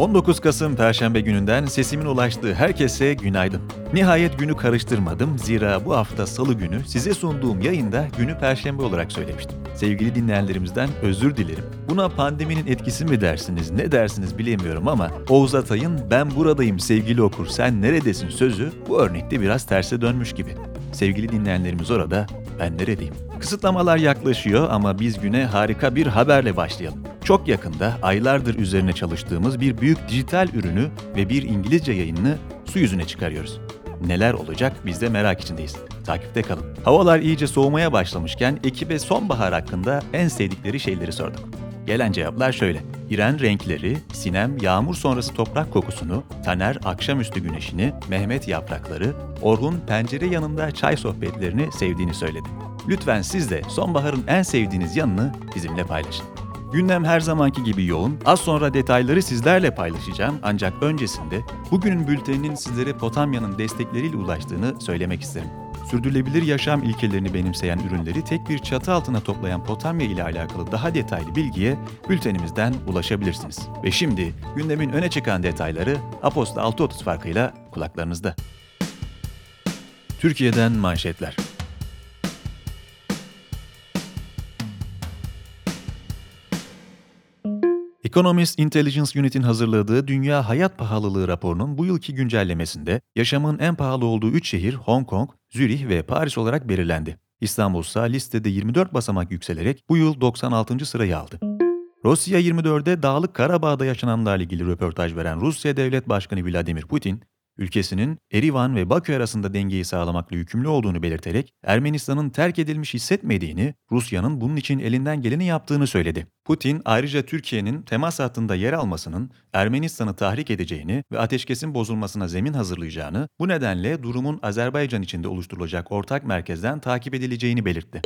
19 Kasım Perşembe gününden sesimin ulaştığı herkese günaydın. Nihayet günü karıştırmadım zira bu hafta salı günü size sunduğum yayında günü Perşembe olarak söylemiştim. Sevgili dinleyenlerimizden özür dilerim. Buna pandeminin etkisi mi dersiniz ne dersiniz bilemiyorum ama Oğuz Atay'ın ben buradayım sevgili okur sen neredesin sözü bu örnekte biraz terse dönmüş gibi. Sevgili dinleyenlerimiz orada ben neredeyim? Kısıtlamalar yaklaşıyor ama biz güne harika bir haberle başlayalım. Çok yakında aylardır üzerine çalıştığımız bir büyük dijital ürünü ve bir İngilizce yayınını su yüzüne çıkarıyoruz. Neler olacak biz de merak içindeyiz. Takipte kalın. Havalar iyice soğumaya başlamışken ekibe sonbahar hakkında en sevdikleri şeyleri sorduk. Gelen cevaplar şöyle. İren renkleri, Sinem yağmur sonrası toprak kokusunu, Taner akşamüstü güneşini, Mehmet yaprakları, Orhun pencere yanında çay sohbetlerini sevdiğini söyledi. Lütfen siz de sonbaharın en sevdiğiniz yanını bizimle paylaşın. Gündem her zamanki gibi yoğun. Az sonra detayları sizlerle paylaşacağım ancak öncesinde bugünün bülteninin sizlere Potamya'nın destekleriyle ulaştığını söylemek isterim. Sürdürülebilir yaşam ilkelerini benimseyen ürünleri tek bir çatı altına toplayan Potamya ile alakalı daha detaylı bilgiye bültenimizden ulaşabilirsiniz. Ve şimdi gündemin öne çıkan detayları Aposta 6.30 farkıyla kulaklarınızda. Türkiye'den manşetler. Economist Intelligence Unit'in hazırladığı Dünya Hayat Pahalılığı raporunun bu yılki güncellemesinde yaşamın en pahalı olduğu 3 şehir Hong Kong, Zürih ve Paris olarak belirlendi. İstanbul ise listede 24 basamak yükselerek bu yıl 96. sırayı aldı. Rusya 24'de Dağlık Karabağ'da yaşananlarla ilgili röportaj veren Rusya Devlet Başkanı Vladimir Putin, ülkesinin Erivan ve Bakü arasında dengeyi sağlamakla yükümlü olduğunu belirterek Ermenistan'ın terk edilmiş hissetmediğini, Rusya'nın bunun için elinden geleni yaptığını söyledi. Putin ayrıca Türkiye'nin temas hattında yer almasının Ermenistan'ı tahrik edeceğini ve ateşkesin bozulmasına zemin hazırlayacağını, bu nedenle durumun Azerbaycan içinde oluşturulacak ortak merkezden takip edileceğini belirtti.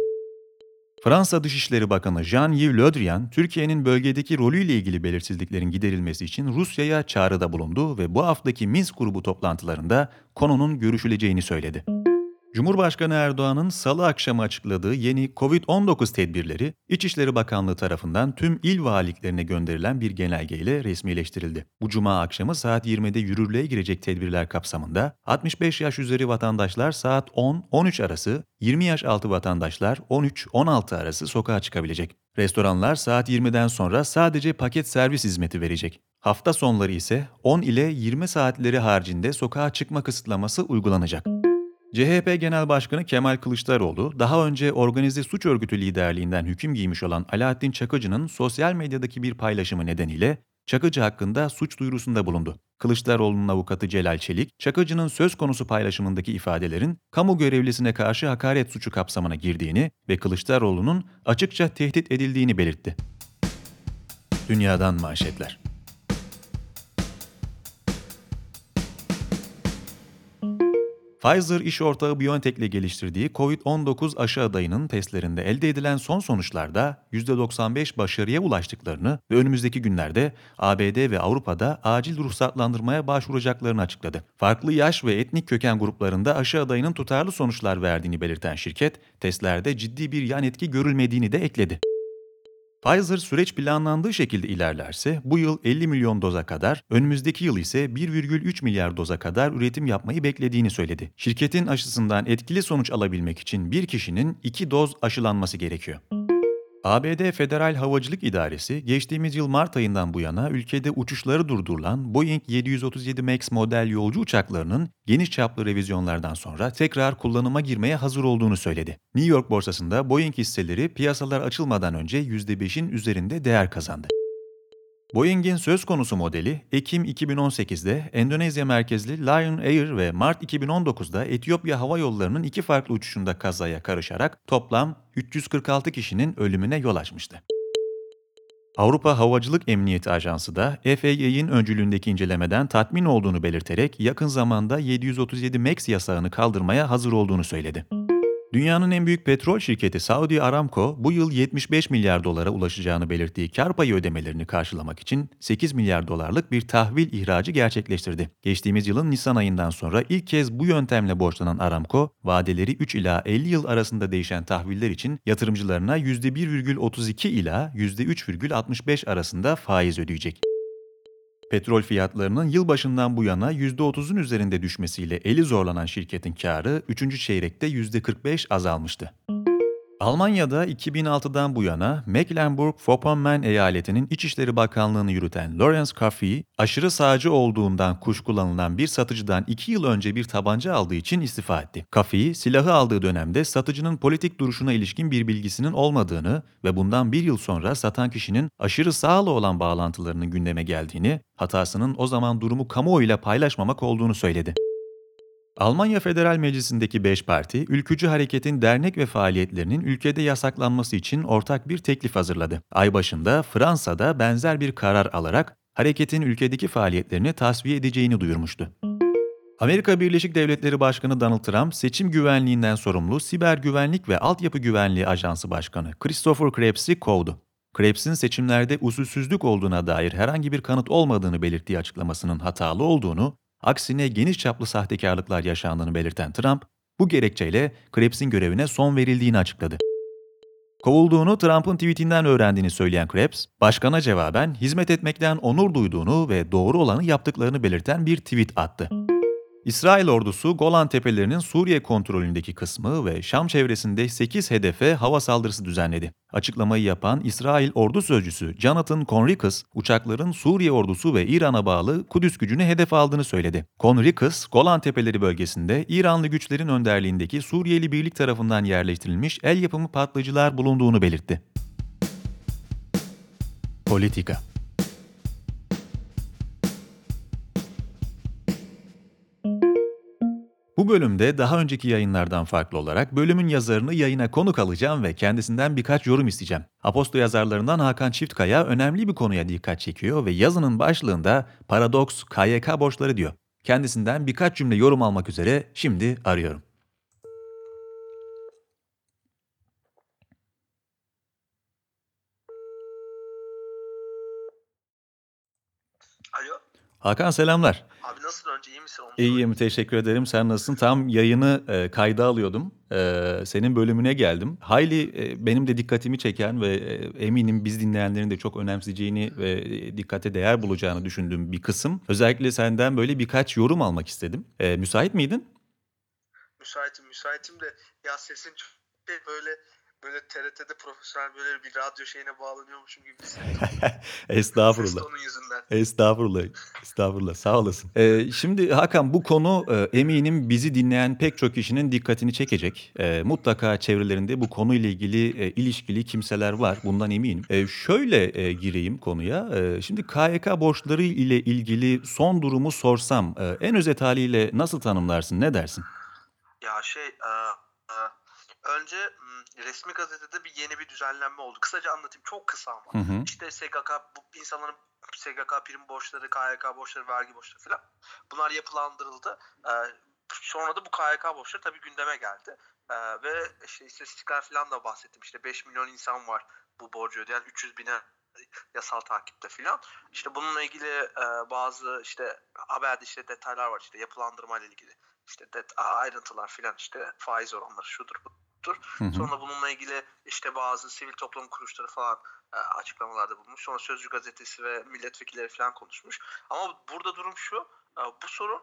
Fransa Dışişleri Bakanı Jean-Yves Le Drian, Türkiye'nin bölgedeki rolüyle ilgili belirsizliklerin giderilmesi için Rusya'ya çağrıda bulundu ve bu haftaki Minsk grubu toplantılarında konunun görüşüleceğini söyledi. Cumhurbaşkanı Erdoğan'ın salı akşamı açıkladığı yeni COVID-19 tedbirleri İçişleri Bakanlığı tarafından tüm il valiliklerine gönderilen bir genelgeyle resmileştirildi. Bu cuma akşamı saat 20'de yürürlüğe girecek tedbirler kapsamında 65 yaş üzeri vatandaşlar saat 10-13 arası, 20 yaş altı vatandaşlar 13-16 arası sokağa çıkabilecek. Restoranlar saat 20'den sonra sadece paket servis hizmeti verecek. Hafta sonları ise 10 ile 20 saatleri haricinde sokağa çıkma kısıtlaması uygulanacak. CHP Genel Başkanı Kemal Kılıçdaroğlu, daha önce organize suç örgütü liderliğinden hüküm giymiş olan Alaaddin Çakıcı'nın sosyal medyadaki bir paylaşımı nedeniyle Çakıcı hakkında suç duyurusunda bulundu. Kılıçdaroğlu'nun avukatı Celal Çelik, Çakıcı'nın söz konusu paylaşımındaki ifadelerin kamu görevlisine karşı hakaret suçu kapsamına girdiğini ve Kılıçdaroğlu'nun açıkça tehdit edildiğini belirtti. Dünyadan manşetler. Pfizer iş ortağı BioNTech ile geliştirdiği COVID-19 aşı adayının testlerinde elde edilen son sonuçlarda %95 başarıya ulaştıklarını ve önümüzdeki günlerde ABD ve Avrupa'da acil ruhsatlandırmaya başvuracaklarını açıkladı. Farklı yaş ve etnik köken gruplarında aşı adayının tutarlı sonuçlar verdiğini belirten şirket, testlerde ciddi bir yan etki görülmediğini de ekledi. Pfizer süreç planlandığı şekilde ilerlerse bu yıl 50 milyon doza kadar, önümüzdeki yıl ise 1,3 milyar doza kadar üretim yapmayı beklediğini söyledi. Şirketin aşısından etkili sonuç alabilmek için bir kişinin 2 doz aşılanması gerekiyor. ABD Federal Havacılık İdaresi geçtiğimiz yıl Mart ayından bu yana ülkede uçuşları durdurulan Boeing 737 MAX model yolcu uçaklarının geniş çaplı revizyonlardan sonra tekrar kullanıma girmeye hazır olduğunu söyledi. New York borsasında Boeing hisseleri piyasalar açılmadan önce %5'in üzerinde değer kazandı. Boeing'in söz konusu modeli Ekim 2018'de Endonezya merkezli Lion Air ve Mart 2019'da Etiyopya Hava Yolları'nın iki farklı uçuşunda kazaya karışarak toplam 346 kişinin ölümüne yol açmıştı. Avrupa Havacılık Emniyeti Ajansı da FAA'nin öncülüğündeki incelemeden tatmin olduğunu belirterek yakın zamanda 737 MAX yasağını kaldırmaya hazır olduğunu söyledi. Dünyanın en büyük petrol şirketi Saudi Aramco bu yıl 75 milyar dolara ulaşacağını belirttiği kar payı ödemelerini karşılamak için 8 milyar dolarlık bir tahvil ihracı gerçekleştirdi. Geçtiğimiz yılın Nisan ayından sonra ilk kez bu yöntemle borçlanan Aramco, vadeleri 3 ila 50 yıl arasında değişen tahviller için yatırımcılarına %1,32 ila %3,65 arasında faiz ödeyecek. Petrol fiyatlarının yılbaşından bu yana %30'un üzerinde düşmesiyle eli zorlanan şirketin karı 3. çeyrekte %45 azalmıştı. Almanya'da 2006'dan bu yana Mecklenburg-Vorpommern eyaletinin İçişleri Bakanlığı'nı yürüten Lorenz Kafi, aşırı sağcı olduğundan kuşkulanılan bir satıcıdan 2 yıl önce bir tabanca aldığı için istifa etti. Kafi, silahı aldığı dönemde satıcının politik duruşuna ilişkin bir bilgisinin olmadığını ve bundan bir yıl sonra satan kişinin aşırı sağla olan bağlantılarının gündeme geldiğini, hatasının o zaman durumu kamuoyuyla paylaşmamak olduğunu söyledi. Almanya Federal Meclisi'ndeki 5 parti, ülkücü hareketin dernek ve faaliyetlerinin ülkede yasaklanması için ortak bir teklif hazırladı. Ay başında Fransa'da benzer bir karar alarak hareketin ülkedeki faaliyetlerini tasfiye edeceğini duyurmuştu. Amerika Birleşik Devletleri Başkanı Donald Trump, seçim güvenliğinden sorumlu Siber Güvenlik ve Altyapı Güvenliği Ajansı Başkanı Christopher Krebs'i kovdu. Krebs'in seçimlerde usulsüzlük olduğuna dair herhangi bir kanıt olmadığını belirttiği açıklamasının hatalı olduğunu Aksine geniş çaplı sahtekarlıklar yaşandığını belirten Trump, bu gerekçeyle Krebs'in görevine son verildiğini açıkladı. Kovulduğunu Trump'ın tweetinden öğrendiğini söyleyen Krebs, başkana cevaben hizmet etmekten onur duyduğunu ve doğru olanı yaptıklarını belirten bir tweet attı. İsrail ordusu Golan Tepelerinin Suriye kontrolündeki kısmı ve Şam çevresinde 8 hedefe hava saldırısı düzenledi. Açıklamayı yapan İsrail ordu sözcüsü Jonathan Conricus, uçakların Suriye ordusu ve İran'a bağlı Kudüs gücünü hedef aldığını söyledi. Conricus, Golan Tepeleri bölgesinde İranlı güçlerin önderliğindeki Suriyeli birlik tarafından yerleştirilmiş el yapımı patlayıcılar bulunduğunu belirtti. Politika Bu bölümde daha önceki yayınlardan farklı olarak bölümün yazarını yayına konuk alacağım ve kendisinden birkaç yorum isteyeceğim. Aposto yazarlarından Hakan Çiftkaya önemli bir konuya dikkat çekiyor ve yazının başlığında paradoks KYK borçları diyor. Kendisinden birkaç cümle yorum almak üzere şimdi arıyorum. Hakan selamlar. Abi nasılsın önce iyi misin? Onu İyiyim, teşekkür ederim. Sen nasılsın? Tam yayını e, kayda alıyordum. E, senin bölümüne geldim. Hayli e, benim de dikkatimi çeken ve e, eminim biz dinleyenlerin de çok önemseyeceğini ve e, dikkate değer bulacağını düşündüğüm bir kısım. Özellikle senden böyle birkaç yorum almak istedim. E, müsait miydin? Müsaitim müsaitim de ya sesin çok şey böyle böyle TRT'de profesyonel böyle bir radyo şeyine bağlanıyormuşum gibi hissediyorum. Ses Estağfurullah. de onun yüzünden. Estağfurullah. Estağfurullah. Sağ olasın. Ee, şimdi Hakan bu konu e, eminim bizi dinleyen pek çok kişinin dikkatini çekecek. E, mutlaka çevrelerinde bu konuyla ilgili e, ilişkili kimseler var. Bundan eminim. E, şöyle e, gireyim konuya. E, şimdi KYK borçları ile ilgili son durumu sorsam e, en özet haliyle nasıl tanımlarsın? Ne dersin? Ya şey e, önce resmi gazetede bir yeni bir düzenlenme oldu. Kısaca anlatayım çok kısa ama. Hı hı. İşte SGK bu insanların SGK prim borçları, KYK borçları, vergi borçları falan bunlar yapılandırıldı. Ee, sonra da bu KYK borçları tabii gündeme geldi. Ee, ve işte istatistikler falan da bahsettim. İşte 5 milyon insan var bu borcu ödeyen 300 bine yasal takipte filan. İşte bununla ilgili e, bazı işte haberde işte detaylar var işte yapılandırma ile ilgili. İşte det- ayrıntılar filan işte faiz oranları şudur budur. Hı hı. Sonra bununla ilgili işte bazı sivil toplum kuruluşları falan e, açıklamalarda bulunmuş. Sonra Sözcü gazetesi ve milletvekilleri falan konuşmuş. Ama burada durum şu. e, bu sorun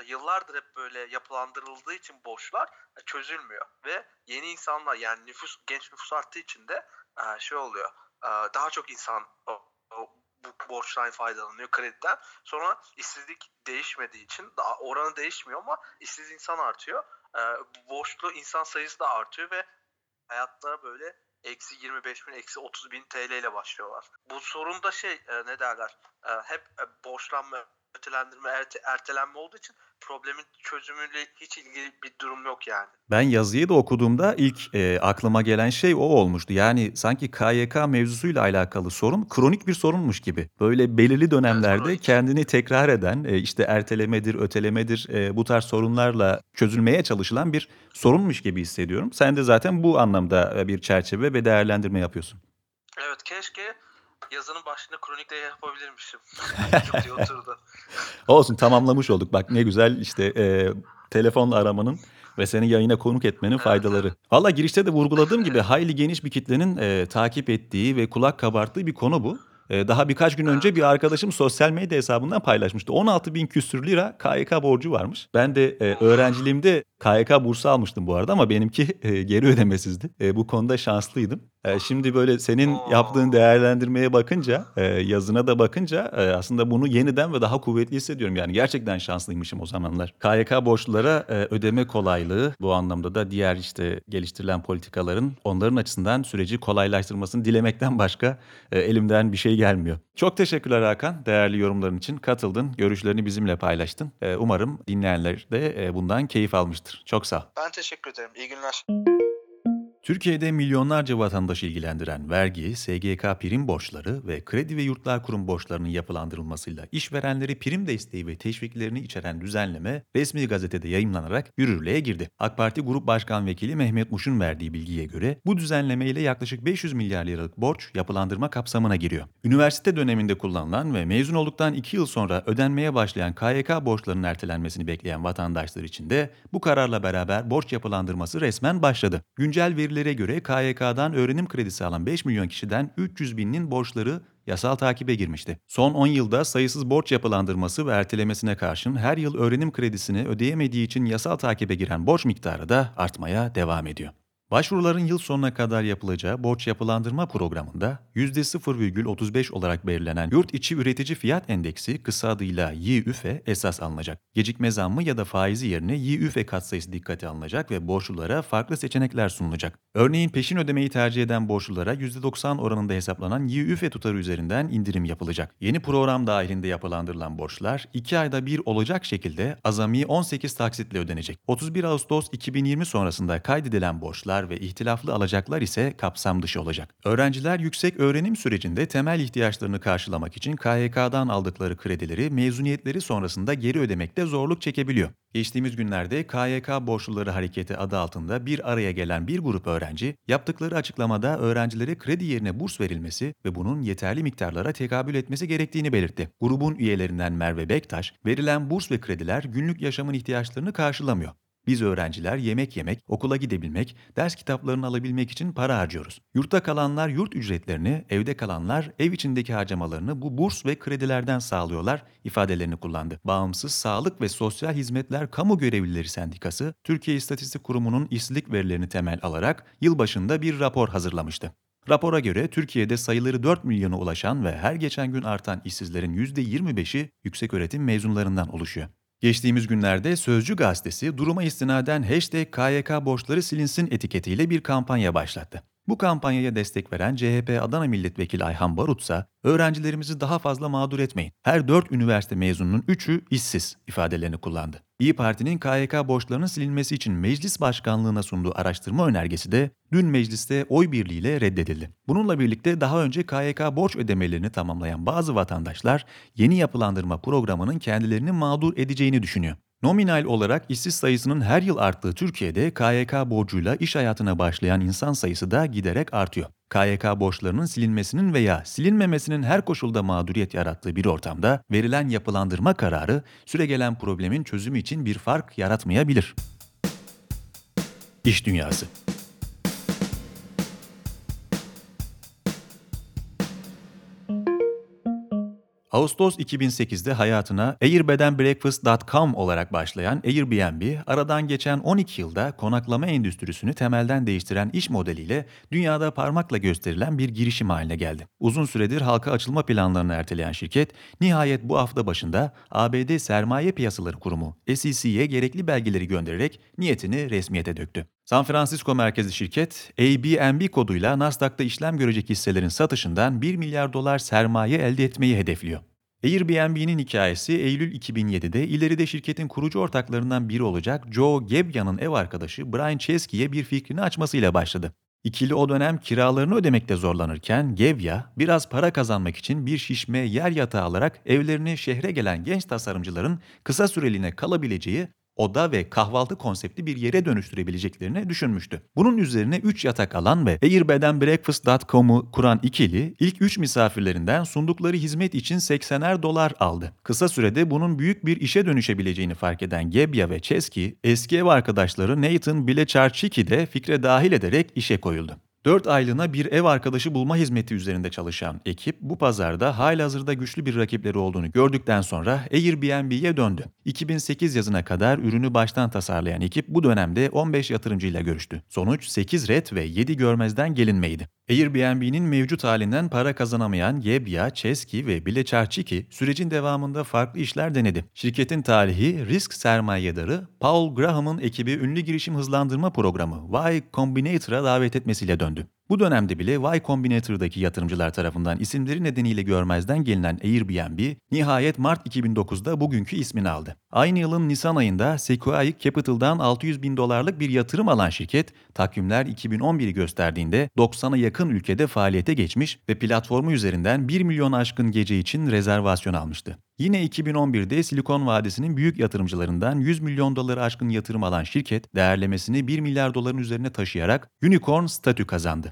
e, yıllardır hep böyle yapılandırıldığı için borçlar e, çözülmüyor. Ve yeni insanlar yani nüfus genç nüfus arttığı için de e, şey oluyor. daha çok insan bu borçtan faydalanıyor krediden. Sonra işsizlik değişmediği için daha oranı değişmiyor ama işsiz insan artıyor. E, bu borçlu insan sayısı da artıyor ve hayatlara böyle eksi 25 bin, eksi 30 bin TL ile başlıyorlar. Bu sorun da şey e, ne derler e, hep e, borçlanma, ötelendirme, erte- ertelenme olduğu için problemin çözümüyle hiç ilgili bir durum yok yani. Ben yazıyı da okuduğumda ilk e, aklıma gelen şey o olmuştu. Yani sanki KYK mevzusuyla alakalı sorun kronik bir sorunmuş gibi. Böyle belirli dönemlerde kronik. kendini tekrar eden, e, işte ertelemedir, ötelemedir e, bu tarz sorunlarla çözülmeye çalışılan bir sorunmuş gibi hissediyorum. Sen de zaten bu anlamda e, bir çerçeve ve değerlendirme yapıyorsun. Evet keşke yazının başında kronikle yapabilirmişim. Oturdu. Olsun tamamlamış olduk. Bak ne güzel işte e, telefonla aramanın ve seni yayına konuk etmenin Evet, faydaları. Valla girişte de vurguladığım gibi hayli geniş bir kitlenin e, takip ettiği ve kulak kabarttığı bir konu bu. Ee, daha birkaç gün önce bir arkadaşım sosyal medya hesabından paylaşmıştı. 16 bin küsür lira KYK borcu varmış. Ben de e, öğrenciliğimde KYK bursu almıştım bu arada ama benimki e, geri ödemesizdi. E, bu konuda şanslıydım. E, şimdi böyle senin yaptığın değerlendirmeye bakınca, e, yazına da bakınca e, aslında bunu yeniden ve daha kuvvetli hissediyorum. Yani gerçekten şanslıymışım o zamanlar. KYK borçlulara e, ödeme kolaylığı bu anlamda da diğer işte geliştirilen politikaların onların açısından süreci kolaylaştırmasını dilemekten başka e, elimden bir şey gelmiyor. Çok teşekkürler Hakan değerli yorumların için. Katıldın, görüşlerini bizimle paylaştın. E, umarım dinleyenler de e, bundan keyif almıştır. Çok sağ ol. Ben teşekkür ederim. İyi günler. Türkiye'de milyonlarca vatandaşı ilgilendiren vergi, SGK prim borçları ve Kredi ve Yurtlar Kurum borçlarının yapılandırılmasıyla işverenleri prim desteği ve teşviklerini içeren düzenleme resmi gazetede yayımlanarak yürürlüğe girdi. AK Parti Grup Başkan Vekili Mehmet Muş'un verdiği bilgiye göre bu düzenleme ile yaklaşık 500 milyar liralık borç yapılandırma kapsamına giriyor. Üniversite döneminde kullanılan ve mezun olduktan 2 yıl sonra ödenmeye başlayan KYK borçlarının ertelenmesini bekleyen vatandaşlar için de bu kararla beraber borç yapılandırması resmen başladı. Güncel veri verilere göre KYK'dan öğrenim kredisi alan 5 milyon kişiden 300 binin borçları yasal takibe girmişti. Son 10 yılda sayısız borç yapılandırması ve ertelemesine karşın her yıl öğrenim kredisini ödeyemediği için yasal takibe giren borç miktarı da artmaya devam ediyor. Başvuruların yıl sonuna kadar yapılacağı borç yapılandırma programında %0,35 olarak belirlenen yurt içi üretici fiyat endeksi kısa adıyla YÜFE esas alınacak. Gecikme zammı ya da faizi yerine YÜFE katsayısı dikkate alınacak ve borçlulara farklı seçenekler sunulacak. Örneğin peşin ödemeyi tercih eden borçlulara %90 oranında hesaplanan YÜFE tutarı üzerinden indirim yapılacak. Yeni program dahilinde yapılandırılan borçlar 2 ayda bir olacak şekilde azami 18 taksitle ödenecek. 31 Ağustos 2020 sonrasında kaydedilen borçlar ve ihtilaflı alacaklar ise kapsam dışı olacak. Öğrenciler yüksek öğrenim sürecinde temel ihtiyaçlarını karşılamak için KYK'dan aldıkları kredileri mezuniyetleri sonrasında geri ödemekte zorluk çekebiliyor. Geçtiğimiz günlerde KYK Borçluları Hareketi adı altında bir araya gelen bir grup öğrenci, yaptıkları açıklamada öğrencilere kredi yerine burs verilmesi ve bunun yeterli miktarlara tekabül etmesi gerektiğini belirtti. Grubun üyelerinden Merve Bektaş, verilen burs ve krediler günlük yaşamın ihtiyaçlarını karşılamıyor. Biz öğrenciler yemek yemek, okula gidebilmek, ders kitaplarını alabilmek için para harcıyoruz. Yurtta kalanlar yurt ücretlerini, evde kalanlar ev içindeki harcamalarını bu burs ve kredilerden sağlıyorlar ifadelerini kullandı. Bağımsız Sağlık ve Sosyal Hizmetler Kamu Görevlileri Sendikası, Türkiye İstatistik Kurumu'nun işsizlik verilerini temel alarak yılbaşında bir rapor hazırlamıştı. Rapora göre Türkiye'de sayıları 4 milyona ulaşan ve her geçen gün artan işsizlerin %25'i yükseköğretim mezunlarından oluşuyor. Geçtiğimiz günlerde Sözcü gazetesi duruma istinaden hashtag KYK borçları silinsin etiketiyle bir kampanya başlattı. Bu kampanyaya destek veren CHP Adana Milletvekili Ayhan Barut ise öğrencilerimizi daha fazla mağdur etmeyin. Her 4 üniversite mezununun 3'ü işsiz ifadelerini kullandı. İyi Parti'nin KYK borçlarının silinmesi için meclis başkanlığına sunduğu araştırma önergesi de dün mecliste oy birliğiyle reddedildi. Bununla birlikte daha önce KYK borç ödemelerini tamamlayan bazı vatandaşlar yeni yapılandırma programının kendilerini mağdur edeceğini düşünüyor. Nominal olarak işsiz sayısının her yıl arttığı Türkiye'de KYK borcuyla iş hayatına başlayan insan sayısı da giderek artıyor. KYK borçlarının silinmesinin veya silinmemesinin her koşulda mağduriyet yarattığı bir ortamda verilen yapılandırma kararı süregelen problemin çözümü için bir fark yaratmayabilir. İş Dünyası Ağustos 2008'de hayatına airbedandbreakfast.com olarak başlayan Airbnb, aradan geçen 12 yılda konaklama endüstrisini temelden değiştiren iş modeliyle dünyada parmakla gösterilen bir girişim haline geldi. Uzun süredir halka açılma planlarını erteleyen şirket, nihayet bu hafta başında ABD Sermaye Piyasaları Kurumu SEC'ye gerekli belgeleri göndererek niyetini resmiyete döktü. San Francisco merkezli şirket, ABNB koduyla Nasdaq'ta işlem görecek hisselerin satışından 1 milyar dolar sermaye elde etmeyi hedefliyor. Airbnb'nin hikayesi Eylül 2007'de ileride şirketin kurucu ortaklarından biri olacak Joe Gebbia ev arkadaşı Brian Chesky'ye bir fikrini açmasıyla başladı. İkili o dönem kiralarını ödemekte zorlanırken Gevya biraz para kazanmak için bir şişme yer yatağı alarak evlerini şehre gelen genç tasarımcıların kısa süreliğine kalabileceği oda ve kahvaltı konseptli bir yere dönüştürebileceklerini düşünmüştü. Bunun üzerine 3 yatak alan ve airbedandbreakfast.com'u kuran ikili ilk 3 misafirlerinden sundukları hizmet için 80'er dolar aldı. Kısa sürede bunun büyük bir işe dönüşebileceğini fark eden Gebbia ve Chesky, eski ev arkadaşları Nathan Bilecharchiki de fikre dahil ederek işe koyuldu. 4 aylığına bir ev arkadaşı bulma hizmeti üzerinde çalışan ekip bu pazarda halihazırda güçlü bir rakipleri olduğunu gördükten sonra Airbnb'ye döndü. 2008 yazına kadar ürünü baştan tasarlayan ekip bu dönemde 15 yatırımcıyla görüştü. Sonuç 8 red ve 7 görmezden gelinmeydi. Airbnb'nin mevcut halinden para kazanamayan Yebya, Chesky ve Bileçarçiki sürecin devamında farklı işler denedi. Şirketin tarihi risk sermayedarı Paul Graham'ın ekibi ünlü girişim hızlandırma programı Y Combinator'a davet etmesiyle döndü. around Bu dönemde bile Y Combinator'daki yatırımcılar tarafından isimleri nedeniyle görmezden gelinen Airbnb, nihayet Mart 2009'da bugünkü ismini aldı. Aynı yılın Nisan ayında Sequoia Capital'dan 600 bin dolarlık bir yatırım alan şirket, takvimler 2011'i gösterdiğinde 90'a yakın ülkede faaliyete geçmiş ve platformu üzerinden 1 milyon aşkın gece için rezervasyon almıştı. Yine 2011'de Silikon Vadisi'nin büyük yatırımcılarından 100 milyon doları aşkın yatırım alan şirket, değerlemesini 1 milyar doların üzerine taşıyarak unicorn statü kazandı.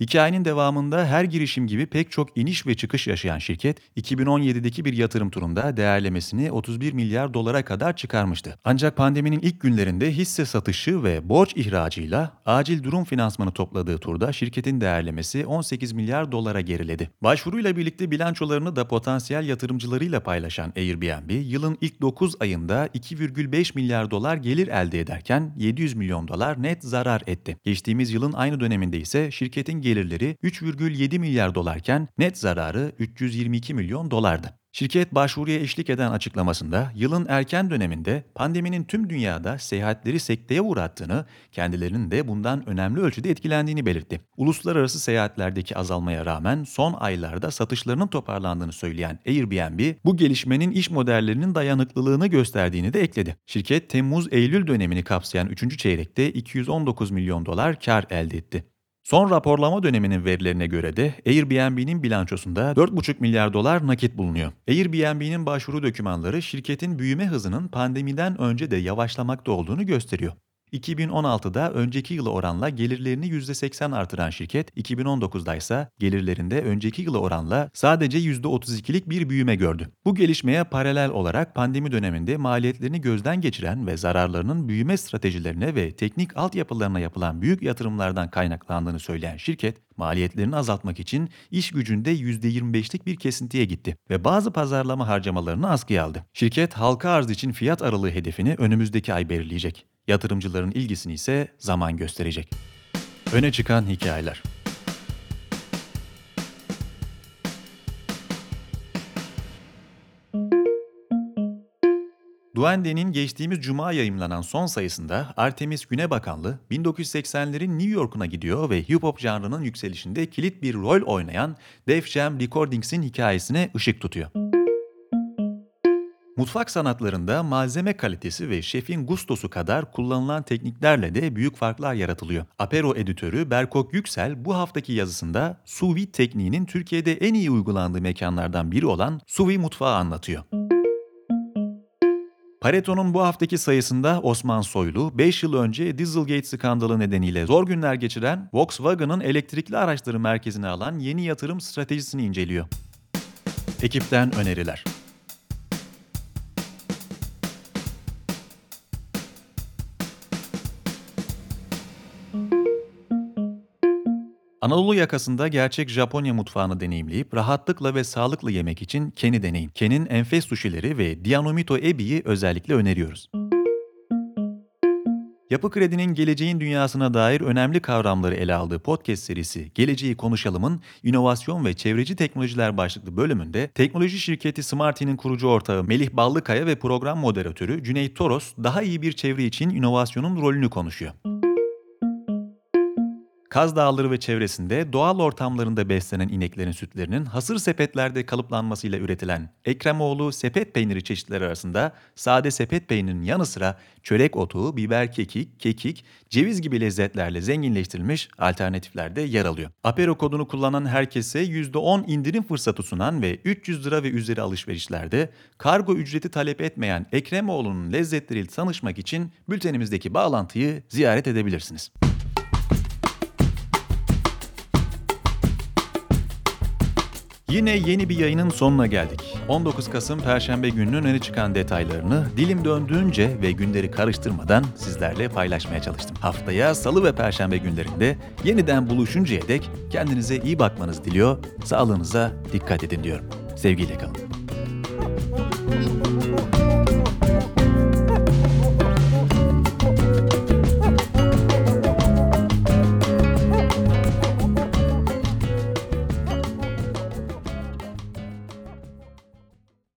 Hikayenin devamında her girişim gibi pek çok iniş ve çıkış yaşayan şirket, 2017'deki bir yatırım turunda değerlemesini 31 milyar dolara kadar çıkarmıştı. Ancak pandeminin ilk günlerinde hisse satışı ve borç ihracıyla acil durum finansmanı topladığı turda şirketin değerlemesi 18 milyar dolara geriledi. Başvuruyla birlikte bilançolarını da potansiyel yatırımcılarıyla paylaşan Airbnb, yılın ilk 9 ayında 2,5 milyar dolar gelir elde ederken 700 milyon dolar net zarar etti. Geçtiğimiz yılın aynı döneminde ise şirketin gelirleri 3,7 milyar dolarken net zararı 322 milyon dolardı. Şirket başvuruya eşlik eden açıklamasında yılın erken döneminde pandeminin tüm dünyada seyahatleri sekteye uğrattığını, kendilerinin de bundan önemli ölçüde etkilendiğini belirtti. Uluslararası seyahatlerdeki azalmaya rağmen son aylarda satışlarının toparlandığını söyleyen Airbnb, bu gelişmenin iş modellerinin dayanıklılığını gösterdiğini de ekledi. Şirket Temmuz-Eylül dönemini kapsayan 3. çeyrekte 219 milyon dolar kar elde etti. Son raporlama döneminin verilerine göre de Airbnb'nin bilançosunda 4,5 milyar dolar nakit bulunuyor. Airbnb'nin başvuru dokümanları şirketin büyüme hızının pandemiden önce de yavaşlamakta olduğunu gösteriyor. 2016'da önceki yıla oranla gelirlerini %80 artıran şirket, 2019'da ise gelirlerinde önceki yıla oranla sadece %32'lik bir büyüme gördü. Bu gelişmeye paralel olarak pandemi döneminde maliyetlerini gözden geçiren ve zararlarının büyüme stratejilerine ve teknik altyapılarına yapılan büyük yatırımlardan kaynaklandığını söyleyen şirket, maliyetlerini azaltmak için iş gücünde %25'lik bir kesintiye gitti ve bazı pazarlama harcamalarını askıya aldı. Şirket halka arz için fiyat aralığı hedefini önümüzdeki ay belirleyecek. Yatırımcıların ilgisini ise zaman gösterecek. Öne çıkan hikayeler. Duende'nin geçtiğimiz cuma yayımlanan son sayısında Artemis Güne Bakanlı 1980'lerin New York'una gidiyor ve hip hop janrının yükselişinde kilit bir rol oynayan Def Jam Recordings'in hikayesine ışık tutuyor. Mutfak sanatlarında malzeme kalitesi ve şefin gustosu kadar kullanılan tekniklerle de büyük farklar yaratılıyor. Apero editörü Berkok Yüksel bu haftaki yazısında sous vide tekniğinin Türkiye'de en iyi uygulandığı mekanlardan biri olan Suvi mutfağı anlatıyor. Pareto'nun bu haftaki sayısında Osman Soylu, 5 yıl önce Dieselgate skandalı nedeniyle zor günler geçiren Volkswagen'ın elektrikli araçları merkezine alan yeni yatırım stratejisini inceliyor. Ekipten öneriler. Anadolu yakasında gerçek Japonya mutfağını deneyimleyip rahatlıkla ve sağlıklı yemek için Ken'i deneyin. Ken'in enfes sushileri ve Dianomito Ebi'yi özellikle öneriyoruz. Yapı Kredi'nin geleceğin dünyasına dair önemli kavramları ele aldığı podcast serisi Geleceği Konuşalım'ın inovasyon ve çevreci teknolojiler başlıklı bölümünde teknoloji şirketi Smarty'nin kurucu ortağı Melih Ballıkaya ve program moderatörü Cüneyt Toros daha iyi bir çevre için inovasyonun rolünü konuşuyor. Kaz Dağları ve çevresinde doğal ortamlarında beslenen ineklerin sütlerinin hasır sepetlerde kalıplanmasıyla üretilen Ekremoğlu sepet peyniri çeşitleri arasında sade sepet peynirinin yanı sıra çörek otu, biber kekik, kekik, ceviz gibi lezzetlerle zenginleştirilmiş alternatifler de yer alıyor. Apero kodunu kullanan herkese %10 indirim fırsatı sunan ve 300 lira ve üzeri alışverişlerde kargo ücreti talep etmeyen Ekremoğlu'nun lezzetleriyle tanışmak için bültenimizdeki bağlantıyı ziyaret edebilirsiniz. Yine yeni bir yayının sonuna geldik. 19 Kasım Perşembe gününün öne çıkan detaylarını dilim döndüğünce ve günleri karıştırmadan sizlerle paylaşmaya çalıştım. Haftaya Salı ve Perşembe günlerinde yeniden buluşuncaya dek kendinize iyi bakmanız diliyor, sağlığınıza dikkat edin diyorum. Sevgiyle kalın.